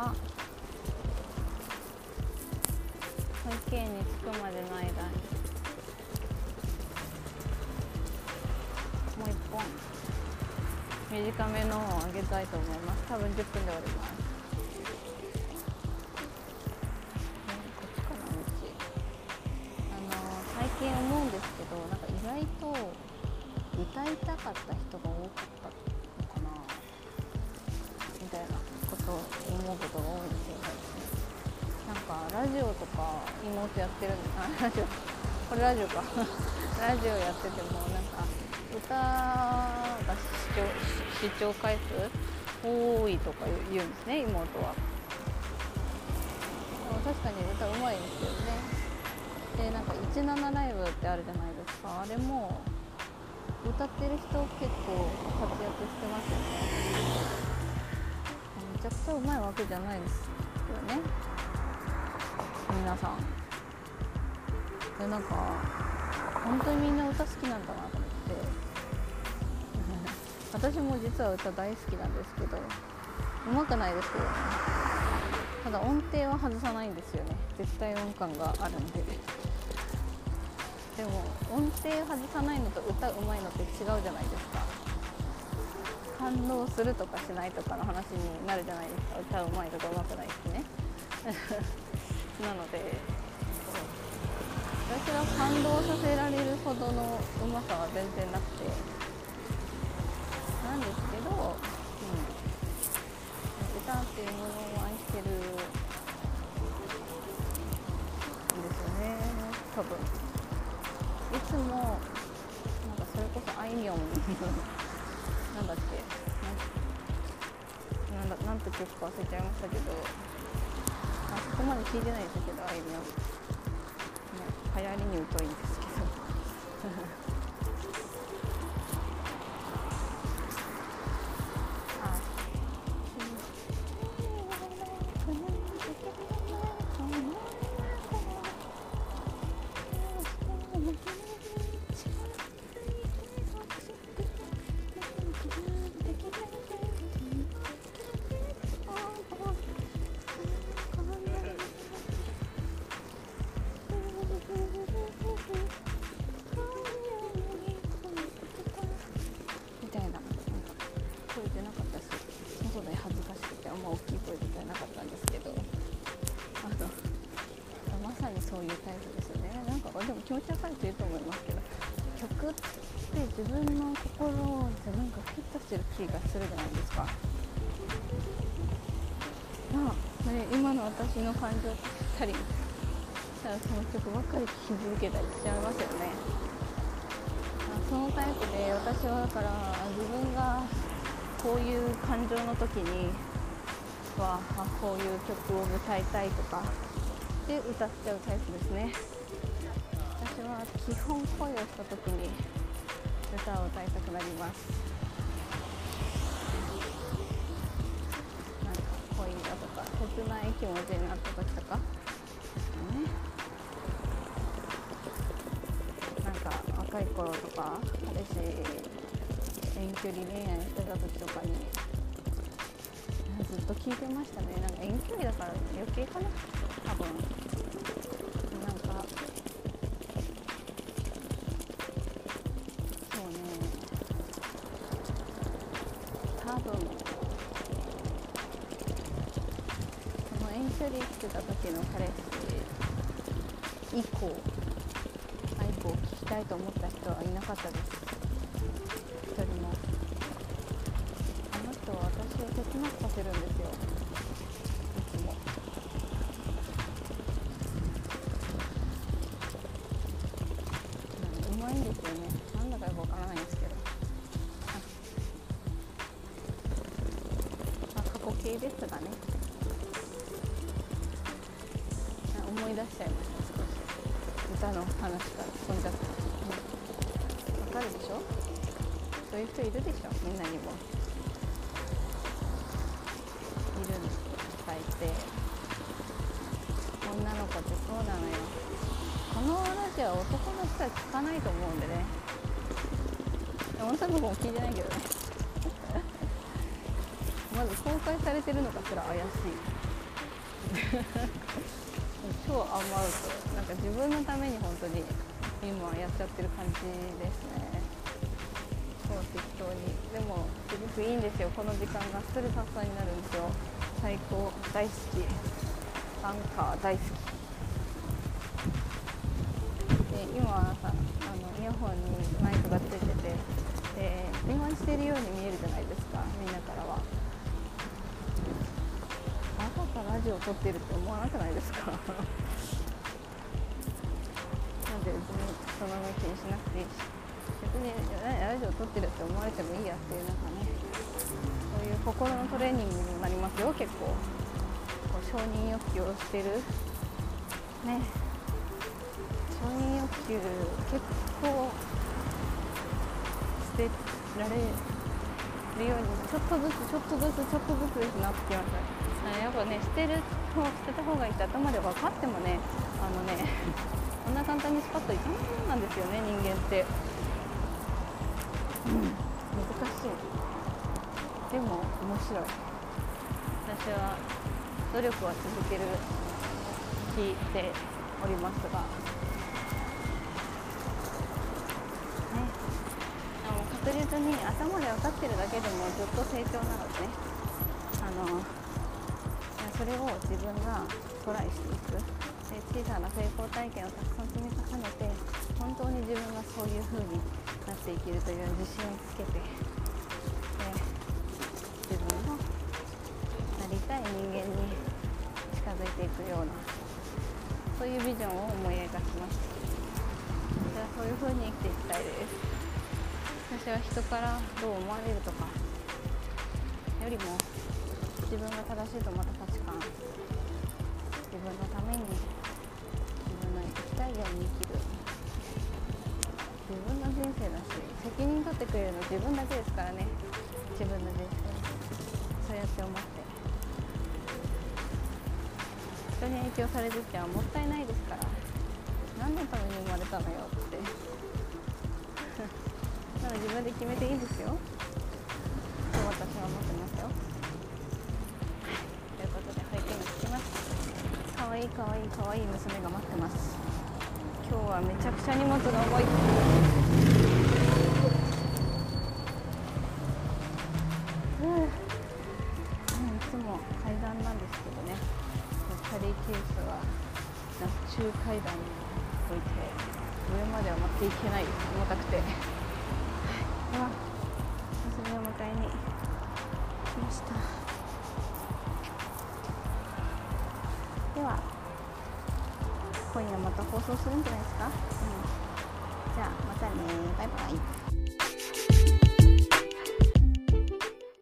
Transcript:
は。保育園に着くまでの間に。もう一本。短めのをあげたいと思います。多分10分で終わります。こっちかな道あの最近思うんですけどなんか意外と歌いたかった人が多かったと思うことが多いんですよねなんかラジオとか妹やってるんであラジオ。これラジオか。ラジオやっててもなんか歌が視聴視聴回数多いとか言うんですね妹は。確かに歌うまいんですよね。でなんか17ライブってあるじゃないですか。あれも歌ってる人結構くちゃうまいわけじゃないですよね。皆さん。でなんか本当にみんな歌好きなんだなと思って。私も実は歌大好きなんですけどうまくないですけどね。ただ音程は外さないんですよね。絶対音感があるんで。でも音程外さないのと歌うまいのって違うじゃないですか。反応するとかしないとかの話になるじゃないですか。歌うまいとかうまくないしね。なので私が感動させられるほどのうまさは全然なくて。なんですけど、うん、歌っていうものを愛してるんですよね。多分。いつもなんかそれこそあいみょん。だなんて曲か忘れちゃいましたけど。あそこまで聞いてないですけどあいみょん、ね、流行りに疎いんですけど。じゃなかったんですけど。あのまさにそういうタイプですよね。なんかでも気持ちわかる人いると思いますけど。曲って自分の心をなんかフィットしてる気がするじゃないですか。まあそれ今の私の感情ぴったりしたらその曲ばっかり聴き続けたりしちゃいますよね。そのタイプで私はだから自分がこういう感情の時にはあこういう曲を歌いたいとか。で歌っちゃうタイプですね。私は基本恋をした時に歌を歌いたくなります。なんか恋だとか切ない気持ちになった時とか。ねなんか若い頃とか彼氏遠距離恋愛してた時とかにずっと聞いてましたね。なんか遠距離だから余計かな。多分。なんかそうね多分その遠距離してた時の彼氏以降アイコを聞きたいと思った人はいなかったですは私を切なくさせるんですよ。いつもうまいんですよね。なんだかよくわからないんですけど。あ過去形ですがね。あ思い出しちゃいました。少し。歌の話から。飛んじゃった。わかるでしょ？そういう人いるでしょ？みんなにも。って女の子ってそうなのよ。この話は男の人は聞かないと思うんでね。女の子も聞いてないけどね。まず公開されてるのかすら怪しい。超余るとなんか自分のために本当に今やっちゃってる感じですね。そう適当に。でもすごくいいんですよ。この時間がストレス発散になるんですよ。最高。大好き。アンカー大好き。で今はさあのイヤホンにマイクがついてて。で電話してるように見えるじゃないですか。みんなからは。朝からラジオ撮ってるって思わなくないですか？なんで別にそのまま気にしなくていいし。別にラジオ撮ってるって思われてもいいやっていうなんかねそういう心のトレーニングになりますよ結構。こう承認欲求をしてる。ね。承認欲求結構捨てられるようにちょっとずつちょっとずつちょっとずつなってきました。やっぱね捨てる方捨てた方がいいって頭で分かってもねあのね こんな簡単にスパッといかないもんなんですよね人間って。難しい。でも面白い。私は努力は続ける気でおりますが確実に頭で分かってるだけでもずっと成長なのでねあのそれを自分がトライしてい。くで小さな成功体験をたくさん積み重ねて本当に自分がそうい。う風になっていけるという自信をつけてで自分のなりたい人間に近づいていくようなそういうビジョンを思い描きましたじゃあそういう風に生きていきたいです。私は人からどう思われるとかよりも自分が正しいと思った価値観自分のために自分の生きたいように生きる。自分の人生だし責任取ってくれるの自分だけですからね。自分の人生。そうやって思って。人に影響されるってはもったいないですから。何のために生まれたのよって。なの自分で決めていいんですよ。そう私は思ってますよ。ということで保育園に着きます。かわいいかわいいかわいい娘が待ってます。今日はめちゃくちゃ荷物が重いうん、いつも階段なんですけどね。キャリーケースは中階段に置いて上までは持っていけない重たくてでは娘を迎えに来ました。放送するんじゃないですか、うん、じゃあまたね。バイバイ。